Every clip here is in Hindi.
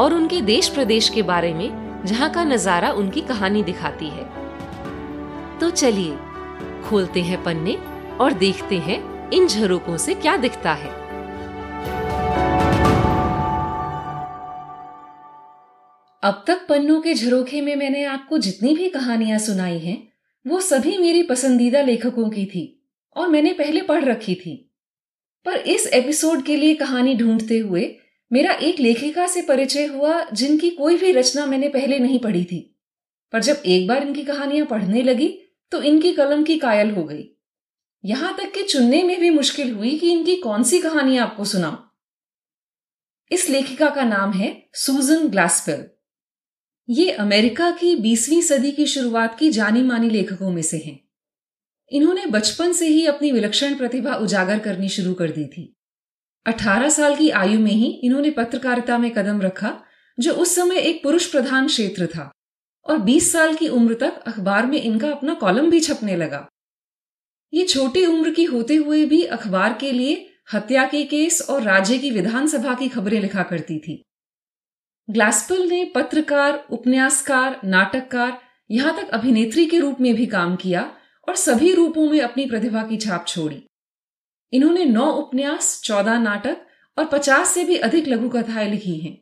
और उनके देश प्रदेश के बारे में जहाँ का नज़ारा उनकी कहानी दिखाती है। तो चलिए, खोलते हैं पन्ने और देखते हैं इन झरोकों से क्या दिखता है। अब तक पन्नों के झरोखे में मैंने आपको जितनी भी कहानियाँ सुनाई हैं, वो सभी मेरी पसंदीदा लेखकों की थी और मैंने पहले पढ़ रखी थी। पर इस एपिसोड के लिए कहानी ढूंढते हुए मेरा एक लेखिका से परिचय हुआ, जिनकी कोई भी रचना मैंने पहले नहीं पढ़ी थी। पर जब एक बार इनकी कहानियाँ पढ़ने लगी तो इनकी कलम की कायल हो गई। यहाँ तक कि चुनने में भी मुश्किल हुई कि इनकी कौन सी कहानियाँ आपको सुनाऊं। इस लेखिका का नाम है सूजन ग्लासपेल ये अमेरिका की बीसवीं सदी की शुरुआत की जानी मानी लेखकों में से हैं। इन्होंने बचपन से ही अपनी विलक्षण प्रतिभा उजागर करनी शुरू कर दी थी। 18 साल की आयु में ही इन्होंने पत्रकारिता में कदम रखा, जो उस समय एक पुरुष प्रधान क्षेत्र था, और 20 साल की उम्र तक अखबार में इनका अपना कॉलम भी छपने लगा। ये छोटी उम्र की होते हुए भी अखबार के लिए हत्या के केस और राज्य की विधानसभा की खबरें लिखा करती थी। ग्लासपल ने पत्रकार, उपन्यासकार, नाटककार, यहाँ तक अभिनेत्री के रूप में भी काम किया और सभी रूपों में अपनी प्रतिभा की छाप छोड़ी। इन्होंने नौ उपन्यास, चौदह नाटक और पचास से भी अधिक लघु कथाएँ लिखी हैं।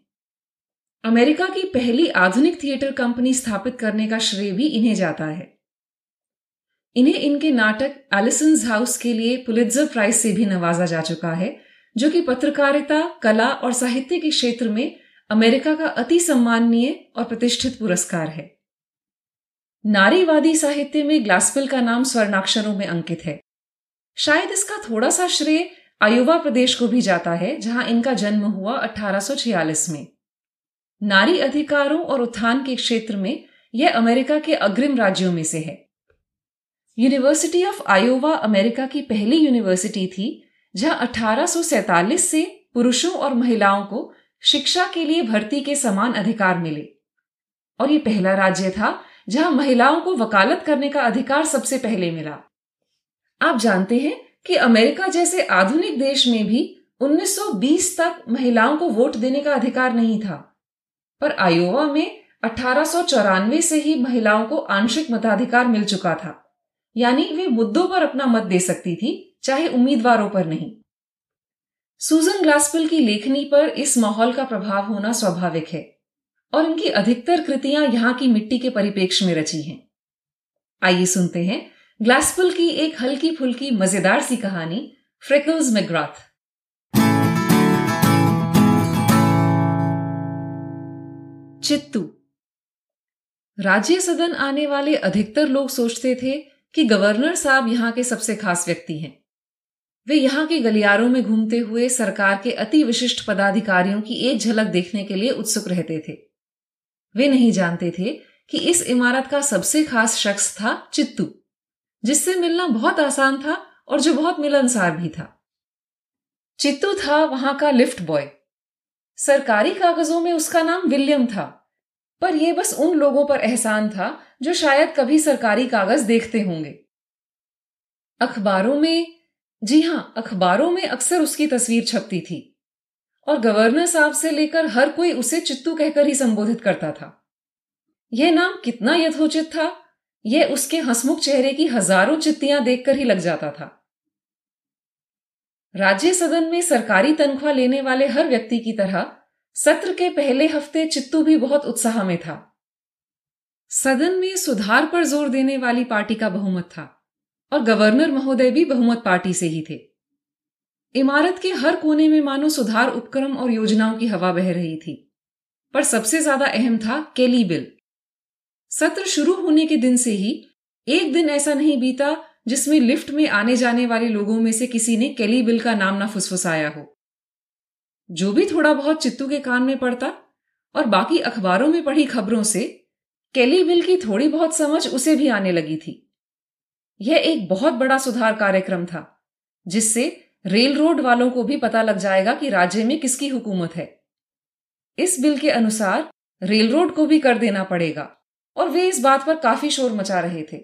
अमेरिका की पहली आधुनिक थिएटर कंपनी स्थापित करने का श्रेय भी इन्हें जाता है। इन्हें इनके नाटक एलिसन हाउस के लिए पुलित्जर प्राइज से भी नवाजा जा चुका है, जो कि पत्रकारिता, कला और साहित्य के क्षेत्र में अमेरिका का अति सम्माननीय और प्रतिष्ठित पुरस्कार है। नारीवादी साहित्य में ग्लासपिल का नाम स्वर्णाक्षरों में अंकित है। शायद इसका थोड़ा सा श्रेय आयोवा प्रदेश को भी जाता है, जहाँ इनका जन्म हुआ 1846 में। नारी अधिकारों और उत्थान के क्षेत्र में यह अमेरिका के अग्रिम राज्यों में से है। यूनिवर्सिटी ऑफ़ आयोवा अमेरिका की पहली यूनिवर्सिटी थी, जहाँ अठारह से पुरुषों और महिलाओं को शिक्षा के लिए भर्ती के समान अधिकार मिले। और यह पहला राज्य था, जहाँ महिलाओं को वकालत करने का अधिकार सबसे पहले मिला। आप जानते हैं कि अमेरिका जैसे आधुनिक देश में भी 1920 तक महिलाओं को वोट देने का अधिकार नहीं था। पर आयोवा में अठारह से ही महिलाओं को आंशिक मताधिकार मिल चुका था। यानी वे मुद्दों पर अपना मत दे सकती थी, चाहे उम्मीदवारों पर नहीं। सूजन ग्लासपिल की लेखनी पर इस माहौल का प्रभाव होना स्वाभाविक है, और इनकी अधिकतर कृतियाँ यहाँ की मिट्टी के परिपेक्ष में रची हैं। आइए सुनते हैं ग्लासपुल की एक हल्की फुल्की मज़ेदार सी कहानी फ्रिकल्स मैग्राथ चित्तू। राज्य सदन आने वाले अधिकतर लोग सोचते थे कि गवर्नर साहब यहाँ के सबसे खास व्यक्ति हैं। वे यहाँ के गलियारों में घूमते हुए सरकार के अति विशिष्ट पदाधिकारियों की एक झलक देखने के लिए उत्सुक रहते थे। वे नहीं जानते थे कि इस इमारत का सबसे खास शख्स था चित्तू। जिससे मिलना बहुत आसान था और जो बहुत मिलनसार भी था। चित्तू था वहाँ का लिफ्ट बॉय। सरकारी कागजों में उसका नाम विलियम था, पर यह बस उन लोगों पर एहसान था जो शायद कभी सरकारी कागज़ देखते होंगे। अखबारों में, जी हाँ, अखबारों में अक्सर उसकी तस्वीर छपती थी, और गवर्नर साहब से लेकर हर कोई उसे चित्तू कहकर ही संबोधित करता था। यह नाम कितना यथोचित था यह उसके हसमुख चेहरे की हज़ारों चित्तियाँ देखकर ही लग जाता था। राज्य सदन में सरकारी तनख्वाह लेने वाले हर व्यक्ति की तरह सत्र के पहले हफ़्ते चित्तू भी बहुत उत्साह में था। सदन में सुधार पर ज़ोर देने वाली पार्टी का बहुमत था और गवर्नर महोदय भी बहुमत पार्टी से ही थे। इमारत के हर कोने में मानो सुधार उपक्रम और योजनाओं की हवा बह रही थी, पर सबसे ज़्यादा अहम था केली बिल। सत्र शुरू होने के दिन से ही एक दिन ऐसा नहीं बीता जिसमें लिफ्ट में आने जाने वाले लोगों में से किसी ने केली बिल का नाम ना फुसफुसाया हो। जो भी थोड़ा बहुत चित्तू के कान में पड़ता और बाकी अखबारों में पढ़ी खबरों से केली बिल की थोड़ी बहुत समझ उसे भी आने लगी थी। यह एक बहुत बड़ा सुधार कार्यक्रम था, जिससे रेल रोड वालों को भी पता लग जाएगा कि राज्य में किसकी हुकूमत है। इस बिल के अनुसार रेल रोड को भी कर देना पड़ेगा। और वे इस बात पर काफ़ी शोर मचा रहे थे।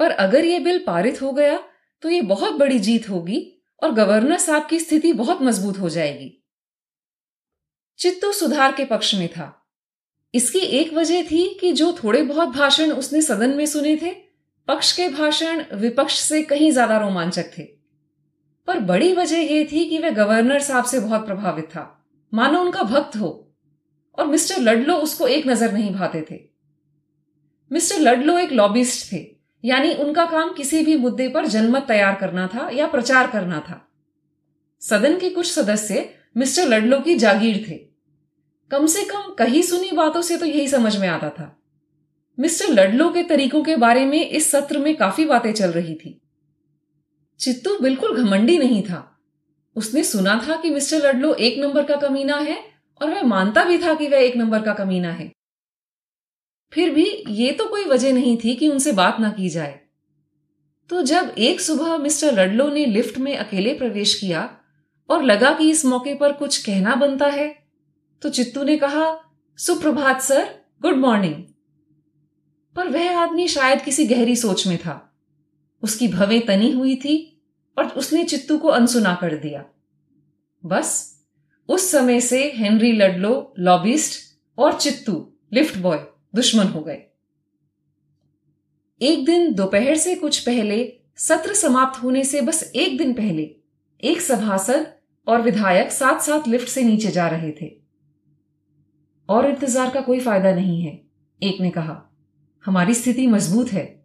पर अगर यह बिल पारित हो गया तो यह बहुत बड़ी जीत होगी और गवर्नर साहब की स्थिति बहुत मज़बूत हो जाएगी। चित्तू सुधार के पक्ष में था। इसकी एक वजह थी कि जो थोड़े बहुत भाषण उसने सदन में सुने थे, पक्ष के भाषण विपक्ष से कहीं ज़्यादा रोमांचक थे। पर बड़ी वजह यह थी कि वह गवर्नर साहब से बहुत प्रभावित था। मानो उनका भक्त हो। और मिस्टर लडलो उसको एक नज़र नहीं भाते थे। मिस्टर लडलो एक लॉबिस्ट थे, यानी उनका काम किसी भी मुद्दे पर जनमत तैयार करना था या प्रचार करना था। सदन के कुछ सदस्य मिस्टर लडलो की जागीर थे। कम से कम कही सुनी बातों से तो यही समझ में आता था। मिस्टर लडलो के तरीकों के बारे में इस सत्र में काफ़ी बातें चल रही थी। चित्तू बिल्कुल घमंडी नहीं था। उसने सुना था कि मिस्टर लडलो एक नंबर का कमीना है और वह मानता भी था कि वह एक नंबर का कमीना है। फिर भी ये तो कोई वजह नहीं थी कि उनसे बात ना की जाए। तो जब एक सुबह मिस्टर लडलो ने लिफ्ट में अकेले प्रवेश किया और लगा कि इस मौके पर कुछ कहना बनता है तो चित्तू ने कहा, सुप्रभात सर, गुड मॉर्निंग। पर वह आदमी शायद किसी गहरी सोच में था। उसकी भवें तनी हुई थी और उसने चित्तू को अनसुना कर दिया। बस उस समय से हेनरी लडलो, लॉबिस्ट और चित्तू, लिफ्ट बॉय, दुश्मन हो गए। एक दिन दोपहर से कुछ पहले, सत्र समाप्त होने से बस एक दिन पहले, एक सभासद और विधायक साथ साथ लिफ्ट से नीचे जा रहे थे। और इंतज़ार का कोई फ़ायदा नहीं है, एक ने कहा। हमारी स्थिति मज़बूत है।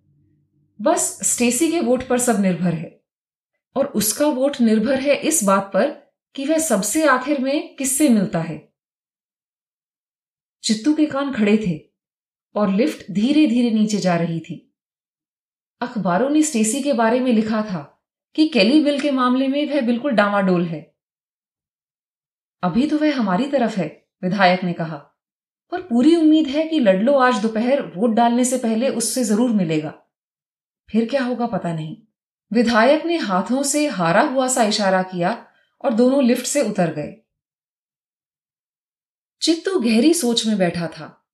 बस स्टेसी के वोट पर सब निर्भर है। और उसका वोट निर्भर है इस बात पर कि वह सबसे आखिर में किससे मिलता है? चित्तू के कान खड़े थे और लिफ्ट धीरे धीरे नीचे जा रही थी। अखबारों ने स्टेसी के बारे में लिखा था कि केली बिल के मामले में वह बिल्कुल डावाडोल है। अभी तो वह हमारी तरफ़ है, विधायक ने कहा, पर पूरी उम्मीद है कि लडलो आज दोपहर वोट डालने से पहले उससे ज़रूर मिलेगा। फिर क्या होगा पता नहीं। विधायक ने हाथों से हारा हुआ सा इशारा किया और दोनों लिफ्ट से उतर गए। चित्तू गहरी सोच में बैठा था।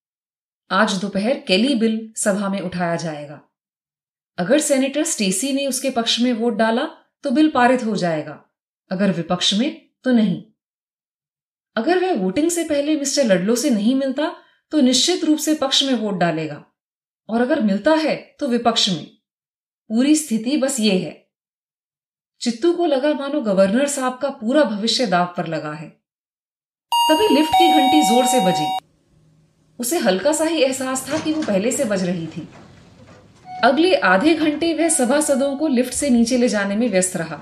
आज दोपहर केली बिल सभा में उठाया जाएगा। अगर सेनेटर स्टेसी ने उसके पक्ष में वोट डाला तो बिल पारित हो जाएगा। अगर विपक्ष में तो नहीं। अगर वह वोटिंग से पहले मिस्टर लडलो से नहीं मिलता तो निश्चित रूप से पक्ष में वोट डालेगा। और अगर मिलता है तो विपक्ष में। पूरी स्थिति बस ये है। चित्तू को लगा मानो गवर्नर साहब का पूरा भविष्य दाव पर लगा है। तभी लिफ्ट की घंटी ज़ोर से बजी। उसे हल्का सा ही एहसास था कि वो पहले से बज रही थी। अगले आधे घंटे वह सभासदों को लिफ्ट से नीचे ले जाने में व्यस्त रहा।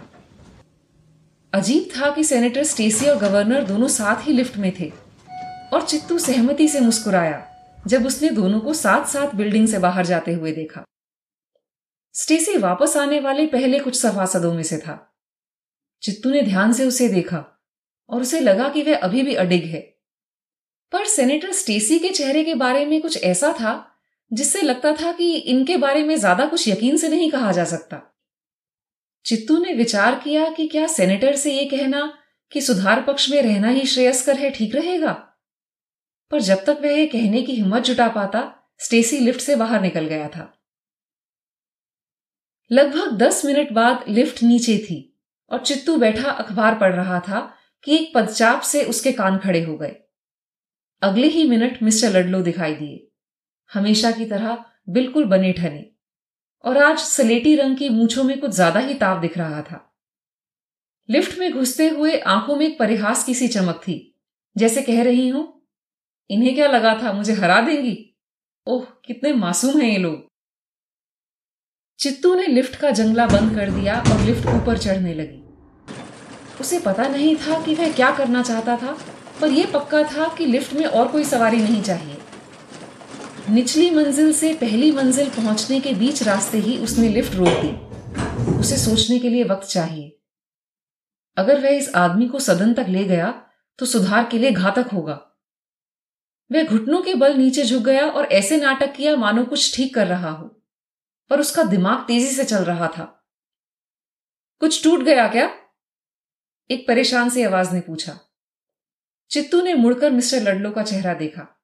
अजीब था कि सेनेटर स्टेसी और गवर्नर दोनों साथ ही लिफ्ट में थे और चित्तू सहमति से मुस्कुराया, जब उसने दोनों को साथ साथ बिल्डिंग से बाहर जाते हुए देखा। स्टेसी वापस आने वाले पहले कुछ सभासदों में से था। चित्तू ने ध्यान से उसे देखा और उसे लगा कि वह अभी भी अडिग है। पर सेनेटर स्टेसी के चेहरे के बारे में कुछ ऐसा था, जिससे लगता था कि इनके बारे में ज़्यादा कुछ यकीन से नहीं कहा जा सकता। चित्तू ने विचार किया कि क्या सेनेटर से यह कहना कि सुधार पक्ष में रहना ही श्रेयस्कर है, ठीक रहेगा? पर जब तक वह कहने की हिम्मत जुटा पाता, स्टेसी लिफ्ट से बाहर निकल गया था। लगभग दस मिनट बाद लिफ्ट नीचे थी और चित्तू बैठा अखबार पढ़ रहा था कि एक पदचाप से उसके कान खड़े हो गए। अगले ही मिनट मिस्टर लडलो दिखाई दिए। हमेशा की तरह बिल्कुल बने ठने। और आज सलेटी रंग की मूछों में कुछ ज़्यादा ही ताव दिख रहा था। लिफ्ट में घुसते हुए आँखों में एक परिहास की सी चमक थी। जैसे कह रही हूँ, इन्हें क्या लगा था मुझे हरा देंगी? ओह, कितने मासूम हैं ये लोग। चित्तू ने लिफ्ट का जंगला बंद कर दिया और लिफ्ट ऊपर चढ़ने लगी। उसे पता नहीं था कि वह क्या करना चाहता था, पर यह पक्का था कि लिफ्ट में और कोई सवारी नहीं चाहिए। निचली मंजिल से पहली मंजिल पहुँचने के बीच रास्ते ही उसने लिफ्ट रोक दी। उसे सोचने के लिए वक्त चाहिए। अगर वह इस आदमी को सदन तक ले गया तो सुधार के लिए घातक होगा। वह घुटनों के बल नीचे झुक गया और ऐसे नाटक किया मानो कुछ ठीक कर रहा हो। पर उसका दिमाग तेज़ी से चल रहा था। कुछ टूट गया क्या? एक परेशान सी आवाज़ ने पूछा। चित्तू ने मुड़कर मिस्टर लडलो का चेहरा देखा।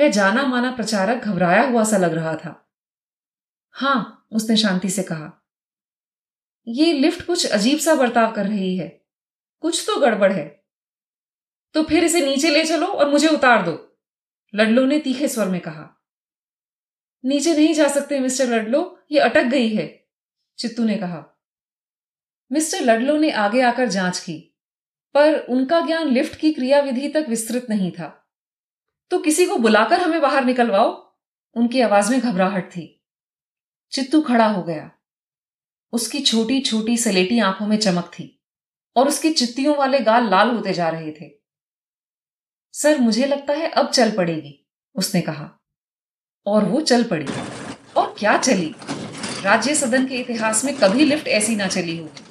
वह जाना माना प्रचारक घबराया हुआ सा लग रहा था। हाँ, उसने शांति से कहा। ये लिफ्ट कुछ अजीब सा बर्ताव कर रही है। कुछ तो गड़बड़ है। तो फिर इसे नीचे ले चलो और मुझे उतार दो। लडलो ने तीखे स्वर में कहा। नीचे नहीं जा सकते, मिस्टर लडलो। ये अटक गई है, चित्तू ने कहा। मिस्टर लडलो ने आगे आकर जाँच की, पर उनका ज्ञान लिफ्ट की क्रियाविधि तक विस्तृत नहीं था। तो किसी को बुलाकर हमें बाहर निकलवाओ? उनकी आवाज़ में घबराहट थी। चित्तू खड़ा हो गया। उसकी छोटी छोटी, सलेटी आँखों में चमक थी, और उसकी चित्तियों वाले गाल लाल होते जा रहे थे। सर, मुझे लगता है अब चल पड़ेगी, उसने कहा। और वो चल पड़ी। और क्या चली? राज्य सदन के इतिहास में कभी लिफ्ट ऐसी ना चली होगी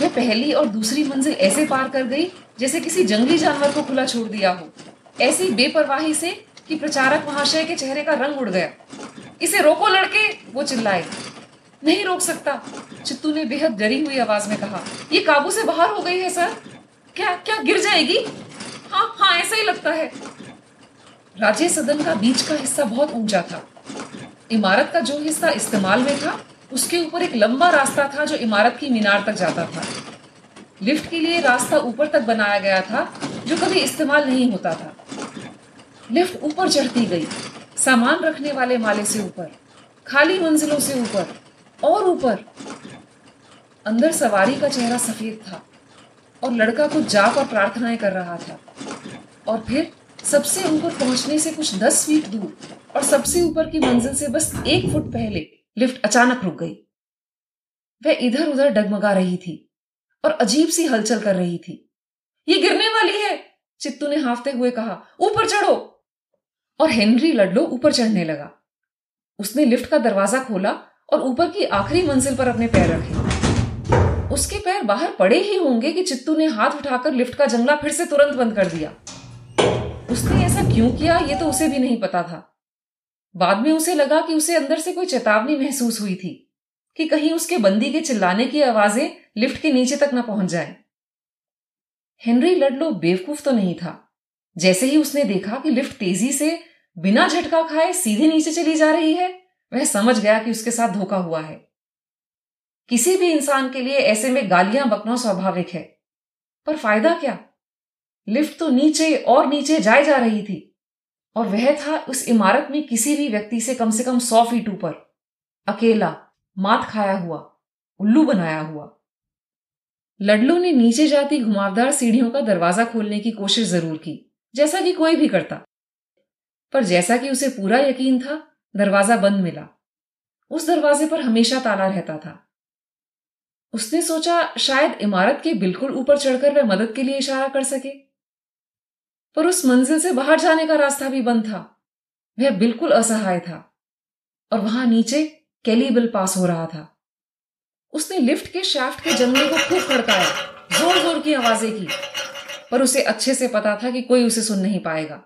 वह पहली और दूसरी मंजिल ऐसे पार कर गई, जैसे किसी जंगली जानवर को खुला छोड़ दिया हो। ऐसी बेपरवाही से कि प्रचारक महाशय के चेहरे का रंग उड़ गया। इसे रोको लड़के, वो चिल्लाए। नहीं रोक सकता। चित्तू ने बेहद डरी हुई आवाज़ में कहा, ये काबू से बाहर हो गई है, सर। क्या क्या गिर जाएगी? हाँ हाँ ऐसा ही लगता है। राज्य सदन का बीच का हिस्सा बहुत ऊँचा था। इमारत का जो हिस्सा इस्तेमाल में था, उसके ऊपर एक लंबा रास्ता था जो इमारत की मीनार तक जाता था। लिफ्ट के लिए रास्ता ऊपर तक बनाया गया था, जो कभी इस्तेमाल नहीं होता था। लिफ्ट ऊपर चढ़ती गई, सामान रखने वाले माले से ऊपर, खाली मंजिलों से ऊपर, और ऊपर। अंदर सवारी का चेहरा सफ़ेद था, और लड़का कुछ जाप और प्रार्थनाएँ कर रहा था। और फिर सबसे ऊपर पहुँचने से कुछ दस फीट दूर और सबसे ऊपर की मंजिल से बस एक फुट पहले लिफ्ट अचानक रुक गई। वह इधर उधर डगमगा रही थी और अजीब सी हलचल कर रही थी। ये गिरने वाली है! चित्तू ने हाफते हुए कहा। ऊपर चढ़ो! और हेनरी लडलो ऊपर चढ़ने लगा। उसने लिफ्ट का दरवाज़ा खोला और ऊपर की आखिरी मंजिल पर अपने पैर रखे। उसके पैर बाहर पड़े ही होंगे कि चित्तू ने हाथ उठाकर लिफ्ट का जंगला फिर से तुरंत बंद कर दिया। उसने ऐसा क्यों किया? ये तो उसे भी नहीं पता था। बाद में उसे लगा कि उसे अंदर से कोई चेतावनी महसूस हुई थी, कि कहीं उसके बंदी के चिल्लाने की आवाज़ें लिफ्ट के नीचे तक न पहुँच जाए। हेनरी लडलो बेवकूफ़ तो नहीं था। जैसे ही उसने देखा कि लिफ्ट तेज़ी से बिना झटका खाए सीधे नीचे चली जा रही है, वह समझ गया कि उसके साथ धोखा हुआ है। किसी भी इंसान के लिए ऐसे में गालियाँ बकना स्वाभाविक है। पर फ़ायदा क्या? लिफ्ट तो नीचे और नीचे जाए जा रही थी। और वह था उस इमारत में किसी भी व्यक्ति से कम से कम सौ फीट ऊपर। अकेला, मात खाया हुआ, उल्लू बनाया हुआ। लडलो ने नीचे जाती घुमावदार सीढ़ियों का दरवाज़ा खोलने की कोशिश ज़रूर की, जैसा कि कोई भी करता। पर जैसा कि उसे पूरा यकीन था, दरवाज़ा बंद मिला। उस दरवाजे पर हमेशा ताला रहता था। उसने सोचा, शायद इमारत के बिल्कुल ऊपर चढ़कर वह मदद के लिए इशारा कर सके। पर उस मंजिल से बाहर जाने का रास्ता भी बंद था। वह बिल्कुल असहाय था और वहाँ नीचे कैली बिल पास हो रहा था। उसने लिफ्ट के शाफ्ट के जंगले को खूब खड़काया ज़ोर ज़ोर की आवाज़ें की, पर उसे अच्छे से पता था कि कोई उसे सुन नहीं पाएगा।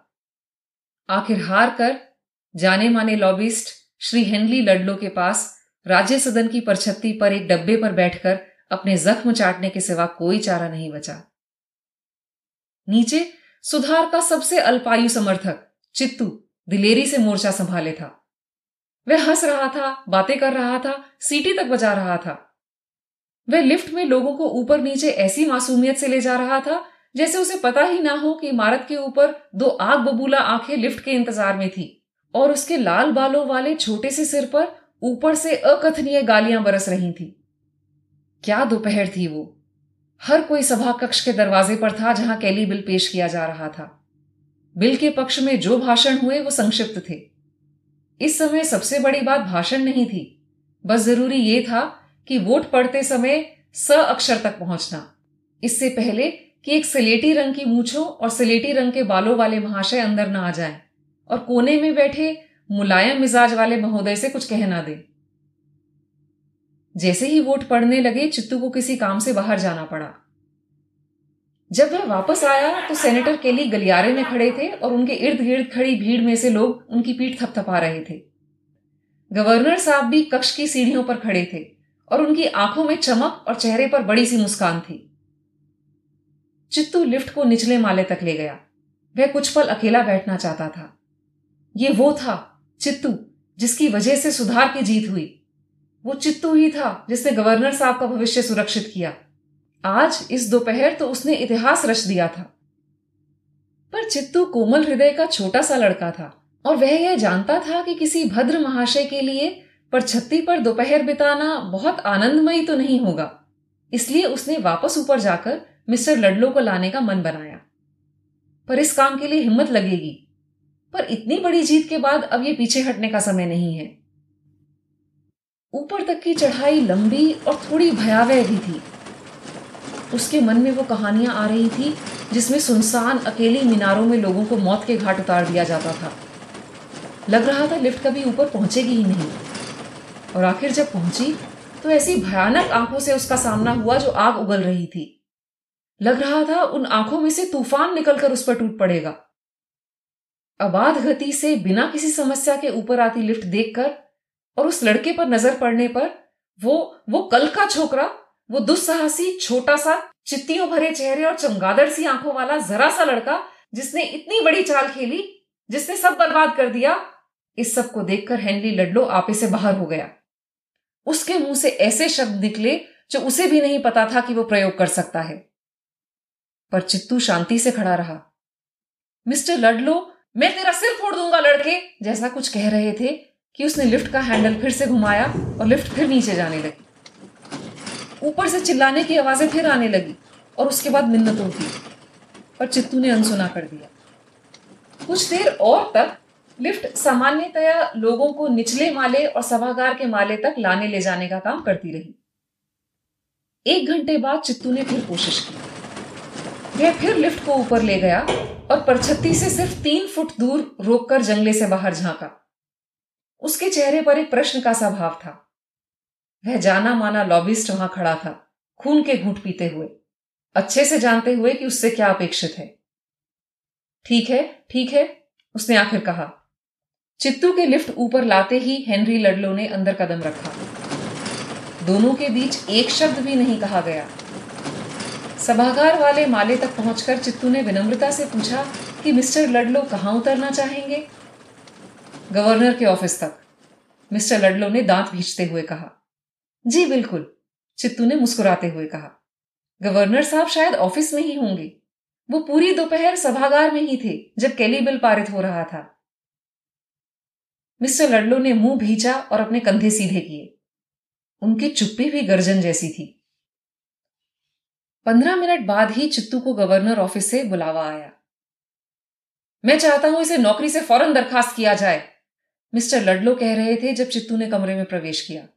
आखिर हार कर जाने माने लॉबिस्ट श्री हेनली लडलो के पास राज्य सदन की परछत्ती पर एक डब्बे पर बैठकर अपने जख्म चाटने के सिवा कोई चारा नहीं बचा। नीचे सुधार का सबसे अल्पायु समर्थक, चित्तू, दिलेरी से मोर्चा संभाले था। वह हंस रहा था, बातें कर रहा था, सीटी तक बजा रहा था। वह लिफ्ट में लोगों को ऊपर नीचे ऐसी मासूमियत से ले जा रहा था, जैसे उसे पता ही ना हो कि इमारत के ऊपर दो आग बबूला आँखें लिफ्ट के इंतज़ार में थी, और उसके लाल बालों वाले छोटे से सिर पर ऊपर से अकथनीय गालियाँ बरस रही थी। क्या दोपहर थी वो? हर कोई सभा कक्ष के दरवाजे पर था जहाँ कैली बिल पेश किया जा रहा था। बिल के पक्ष में जो भाषण हुए वो संक्षिप्त थे। इस समय सबसे बड़ी बात भाषण नहीं थी। बस ज़रूरी ये था कि वोट पढ़ते समय स अक्षर तक पहुँचना। इससे पहले कि एक सलेटी रंग की मूछों और सलेटी रंग के बालों वाले महाशय अंदर न आ जाएँ और कोने में बैठे मुलायम मिजाज वाले महोदय से कुछ कहना दे। जैसे ही वोट पड़ने लगे, चित्तू को किसी काम से बाहर जाना पड़ा। जब वह वापस आया तो सेनेटर केली गलियारे में खड़े थे और उनके इर्द गिर्द खड़ी भीड़ में से लोग उनकी पीठ थपथपा रहे थे। गवर्नर साहब भी कक्ष की सीढ़ियों पर खड़े थे और उनकी आँखों में चमक और चेहरे पर बड़ी सी मुस्कान थी। चित्तू लिफ्ट को निचले माले तक ले गया। वह कुछ पल अकेला बैठना चाहता था। ये वो था, चित्तू, जिसकी वजह से सुधार की जीत हुई। वो चित्तू ही था जिसने गवर्नर साहब का भविष्य सुरक्षित किया। आज इस दोपहर तो उसने इतिहास रच दिया था। पर चित्तू कोमल हृदय का छोटा सा लड़का था और वह यह जानता था कि किसी भद्र महाशय के लिए पर छत्ती पर दोपहर बिताना बहुत आनंदमयी तो नहीं होगा। इसलिए उसने वापस ऊपर जाकर मिस्टर लडलो को लाने का मन बनाया। पर इस काम के लिए हिम्मत लगेगी। पर इतनी बड़ी जीत के बाद अब ये पीछे हटने का समय नहीं है। ऊपर तक की चढ़ाई लंबी और थोड़ी भयावह भी थी। उसके मन में वो कहानियाँ आ रही थी, जिसमें सुनसान अकेली मीनारों में लोगों को मौत के घाट उतार दिया जाता था। लग रहा था लिफ्ट कभी ऊपर पहुंचेगी ही नहीं। और आखिर जब पहुँची तो ऐसी भयानक आँखों से उसका सामना हुआ जो आग उगल रही थी। लग रहा था उन आँखों में से तूफ़ान निकलकर उस पर टूट पड़ेगा। अबाध गति से बिना किसी समस्या के ऊपर आती लिफ्ट देखकर और उस लड़के पर नज़र पड़ने पर वो वो कल का छोकरा, वो दुस्साहसी छोटा सा चित्तियों भरे चेहरे और चमगादड़ सी आँखों वाला जरा सा लड़का जिसने इतनी बड़ी चाल खेली, जिसने सब बर्बाद कर दिया, इस सबको देखकर हेनरी लडलो आपे से बाहर हो गया। उसके मुँह से ऐसे शब्द निकले जो उसे भी नहीं पता था कि वो प्रयोग कर सकता है। पर चित्तू शांति से खड़ा रहा। मिस्टर लडलो, मैं तेरा सिर फोड़ दूँगा, लड़के, जैसा कुछ कह रहे थे कि उसने लिफ्ट का हैंडल फिर से घुमाया और लिफ्ट फिर नीचे जाने लगी। ऊपर से चिल्लाने की आवाज़ें फिर आने लगी और उसके बाद मिन्नतों की पर चित्तू ने अनसुना कर दिया। कुछ देर और तक लिफ्ट सामान्यतया लोगों को निचले माले और सभागार के माले तक लाने ले जाने का काम करती रही। एक घंटे बाद चित्तू ने फिर कोशिश की। वह फिर लिफ्ट को ऊपर ले गया और परछत्ती से सिर्फ़ तीन फुट दूर रोककर जंगले से बाहर झांका। उसके चेहरे पर एक प्रश्न का सा भाव था। वह जाना माना लॉबिस्ट वहाँ खड़ा था, खून के घूट पीते हुए। अच्छे से जानते हुए कि उससे क्या अपेक्षित है। ठीक है ठीक है, उसने आखिर कहा। चित्तू के लिफ्ट ऊपर लाते ही हेनरी लडलो ने अंदर कदम रखा। दोनों के बीच एक शब्द भी नहीं कहा गया। सभागार वाले माले तक पहुंचकर चित्तू ने विनम्रता से पूछा कि मिस्टर लडलो कहाँ उतरना चाहेंगे? गवर्नर के ऑफ़िस तक। मिस्टर लडलो ने दांत भींचते हुए कहा। जी, बिल्कुल। चित्तू ने मुस्कुराते हुए कहा। गवर्नर साहब शायद ऑफ़िस में ही होंगे। वो पूरी दोपहर सभागार में ही थे, जब कैली बिल पारित हो रहा था। मिस्टर लडलो ने मुँह भींचा और अपने कंधे सीधे किए। उनकी चुप्पी भी गर्जन जैसी थी। पंद्रह मिनट बाद ही चित्तू को गवर्नर ऑफ़िस से बुलावा आया। मैं चाहता हूँ इसे नौकरी से फ़ौरन दरखास्त किया जाए। मिस्टर लडलो कह रहे थे जब चित्तू ने कमरे में प्रवेश किया।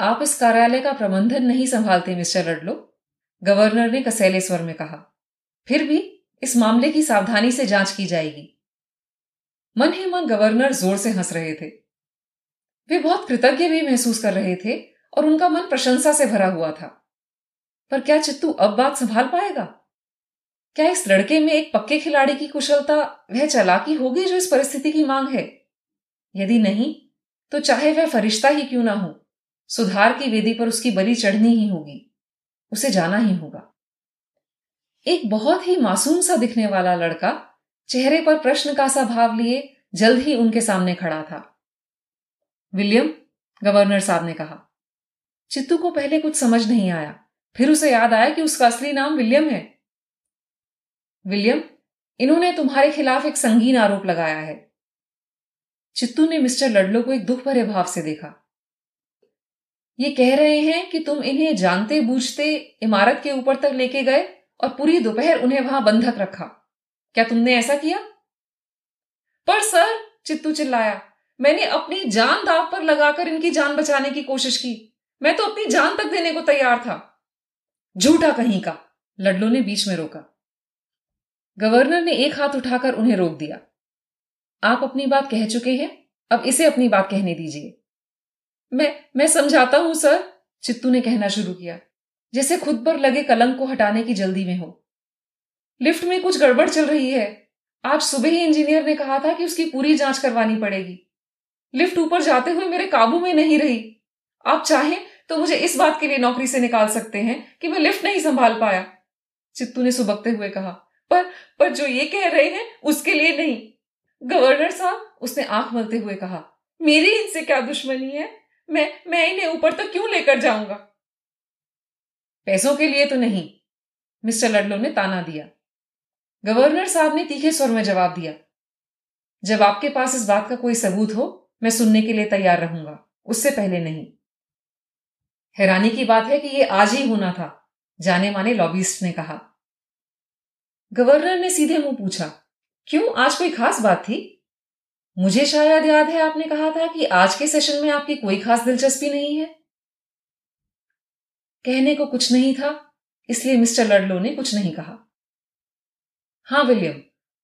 आप इस कार्यालय का प्रबंधन नहीं संभालते, मिस्टर लडलो? गवर्नर ने कसैले स्वर में कहा। फिर भी इस मामले की सावधानी से जाँच की जाएगी। मन ही मन गवर्नर ज़ोर से हंस रहे थे। वे बहुत कृतज्ञ भी महसूस कर रहे थे और उनका मन प्रशंसा से भरा हुआ था। पर क्या चित्तू अब बात संभाल पाएगा? क्या इस लड़के में एक पक्के खिलाड़ी की कुशलता, वह चलाकी होगी जो इस परिस्थिति की मांग है? यदि नहीं तो चाहे वह फरिश्ता ही क्यों ना हो, सुधार की वेदी पर उसकी बलि चढ़नी ही होगी, उसे जाना ही होगा। एक बहुत ही मासूम सा दिखने वाला लड़का चेहरे पर प्रश्न का सा भाव लिए जल्द ही उनके सामने खड़ा था। विलियम, गवर्नर साहब ने कहा, चित्तू को पहले कुछ समझ नहीं आया, फिर उसे याद आया कि उसका असली नाम विलियम है। विलियम, इन्होंने तुम्हारे खिलाफ एक संगीन आरोप लगाया है। चित्तू ने मिस्टर लडलो को एक दुख भरे भाव से देखा। ये कह रहे हैं कि तुम इन्हें जानते बूझते इमारत के ऊपर तक लेके गए और पूरी दोपहर उन्हें वहाँ बंधक रखा। क्या तुमने ऐसा किया? पर सर, चित्तू चिल्लाया, मैंने अपनी जान दाव पर लगाकर इनकी जान बचाने की कोशिश की। मैं तो अपनी जान तक देने को तैयार था। झूठा कहीं का लड्डू ने बीच में रोका। गवर्नर ने एक हाथ उठाकर उन्हें रोक दिया। आप अपनी बात कह चुके हैं, अब इसे अपनी बात कहने दीजिए। मैं मैं समझाता हूँ, सर, चित्तू ने कहना शुरू किया, जैसे खुद पर लगे कलंक को हटाने की जल्दी में हो। लिफ्ट में कुछ गड़बड़ चल रही है। आज सुबह ही इंजीनियर ने कहा था कि उसकी पूरी जाँच करवानी पड़ेगी। लिफ्ट ऊपर जाते हुए मेरे काबू में नहीं रही। आप चाहें तो मुझे इस बात के लिए नौकरी से निकाल सकते हैं कि मैं लिफ्ट नहीं संभाल पाया। चित्तू ने सुबकते हुए कहा, पर पर जो ये कह रहे हैं, उसके लिए नहीं। गवर्नर साहब, उसने आँख मलते हुए कहा, मेरी इनसे क्या दुश्मनी है? मैं मैं इन्हें ऊपर तक क्यों लेकर जाऊँगा? पैसों के लिए तो नहीं, मिस्टर लडलो ने ताना दिया। गवर्नर साहब ने तीखे स्वर में जवाब दिया, जब आपके पास इस बात का कोई सबूत हो, मैं सुनने के लिए तैयार रहूँगा, उससे पहले नहीं। हैरानी की बात है कि यह आज ही होना था जाने माने लॉबिस्ट ने कहा। गवर्नर ने सीधे मुँह पूछा क्यों? आज कोई खास बात थी? मुझे शायद याद है आपने कहा था कि आज के सेशन में आपकी कोई खास दिलचस्पी नहीं है। कहने को कुछ नहीं था, इसलिए मिस्टर लडलो ने कुछ नहीं कहा। हाँ, विलियम,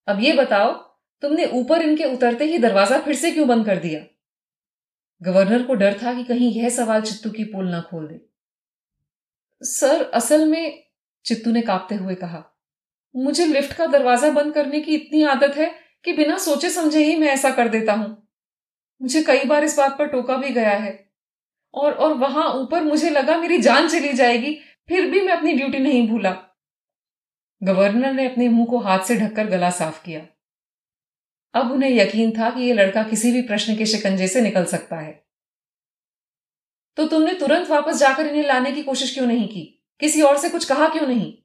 अब ये बताओ, तुमने ऊपर इनके उतरते ही दरवाज़ा फिर से क्यों बंद कर दिया? गवर्नर को डर था कि कहीं यह सवाल चित्तू की पोल ना खोल दे। सर, असल में चित्तू ने कांपते हुए कहा मुझे लिफ्ट का दरवाज़ा बंद करने की इतनी आदत है कि बिना सोचे समझे ही मैं ऐसा कर देता हूँ। मुझे कई बार इस बात पर टोका भी गया है। और और वहाँ ऊपर मुझे लगा मेरी जान चली जाएगी, फिर भी मैं अपनी ड्यूटी नहीं भूला। गवर्नर ने अपने मुँह को हाथ से ढककर गला साफ़ किया। अब उन्हें यकीन था कि यह लड़का किसी भी प्रश्न के शिकंजे से निकल सकता है। तो तुमने तुरंत वापस जाकर इन्हें लाने की कोशिश क्यों नहीं की? किसी और से कुछ कहा क्यों नहीं?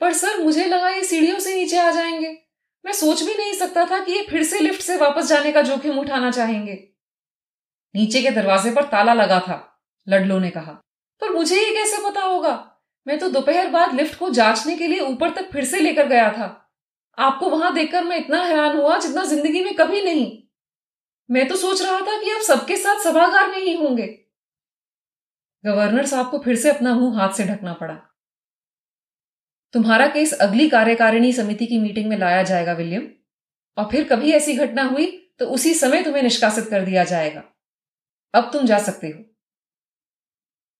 पर सर, मुझे लगा ये सीढ़ियों से नीचे आ जाएँगे। मैं सोच भी नहीं सकता था कि ये फिर से लिफ्ट से वापस जाने का जोखिम उठाना चाहेंगे। नीचे के दरवाजे पर ताला लगा था, लडलो ने कहा। पर मुझे ये कैसे पता होगा? मैं तो दोपहर बाद लिफ्ट को जांचने के लिए ऊपर तक फिर से लेकर गया था। आपको वहाँ देखकर मैं इतना हैरान हुआ जितना ज़िंदगी में कभी नहीं। मैं तो सोच रहा था कि आप सबके साथ सभागार में ही होंगे। गवर्नर साहब को फिर से अपना मुँह हाथ से ढकना पड़ा। तुम्हारा केस अगली कार्यकारिणी समिति की मीटिंग में लाया जाएगा, विलियम। और फिर कभी ऐसी घटना हुई तो उसी समय तुम्हें निष्कासित कर दिया जाएगा। अब तुम जा सकते हो।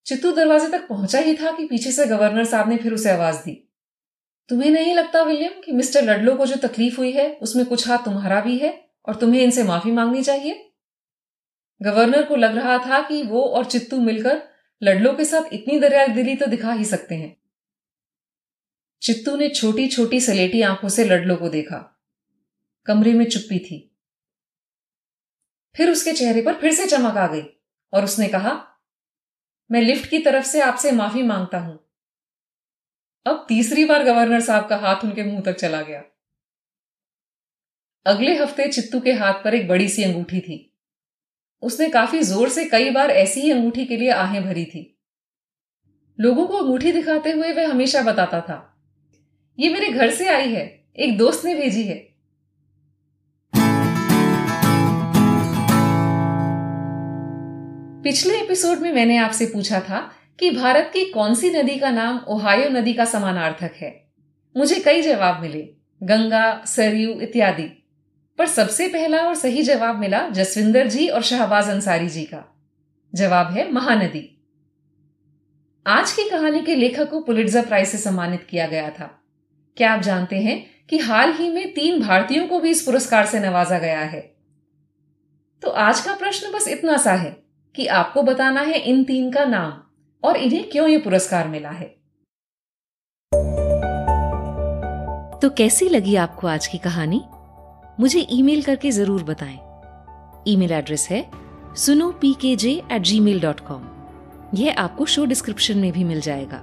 चित्तू दरवाजे तक पहुँचा ही था कि पीछे से गवर्नर साहब ने फिर उसे आवाज़ दी। तुम्हें नहीं लगता, विलियम, कि मिस्टर लडलो को जो तकलीफ़ हुई है, उसमें कुछ हाथ तुम्हारा भी है और तुम्हें इनसे माफ़ी मांगनी चाहिए? गवर्नर को लग रहा था कि वो और चित्तू मिलकर लडलो के साथ इतनी दरिया दिली तो दिखा ही सकते हैं। चित्तू ने छोटी छोटी सलेटी आँखों से लडलो को देखा। कमरे में चुप्पी थी। फिर उसके चेहरे पर फिर से चमक आ गई और उसने कहा, मैं लिफ्ट की तरफ़ से आपसे माफ़ी माँगता हूँ। अब तीसरी बार गवर्नर साहब का हाथ उनके मुँह तक चला गया। अगले हफ़्ते चित्तू के हाथ पर एक बड़ी सी अंगूठी थी। उसने काफ़ी ज़ोर से कई बार ऐसी ही अंगूठी के लिए आहें भरी थी। लोगों को अंगूठी दिखाते हुए वह हमेशा बताता था। ये मेरे घर से आई है। एक दोस्त ने भेजी है। पिछले एपिसोड में मैंने आपसे पूछा था कि भारत की कौन सी नदी का नाम ओहायो नदी का समानार्थक है। मुझे कई जवाब मिले, गंगा, सरयू इत्यादि। पर सबसे पहला और सही जवाब मिला जसविंदर जी और शहबाज अंसारी जी का। जवाब है महानदी। आज की कहानी के लेखक को पुलिट्जर प्राइज से सम्मानित किया गया था। क्या आप जानते हैं कि हाल ही में तीन भारतीयों को भी इस पुरस्कार से नवाजा गया है? तो आज का प्रश्न बस इतना सा है कि आपको बताना है इन तीन का नाम और इन्हें क्यों ये पुरस्कार मिला है। तो कैसी लगी आपको आज की कहानी? मुझे ईमेल करके ज़रूर बताएँ। ईमेल एड्रेस है सुनो P K J at Gmail dot com यह आपको शो डिस्क्रिप्शन में भी मिल जाएगा।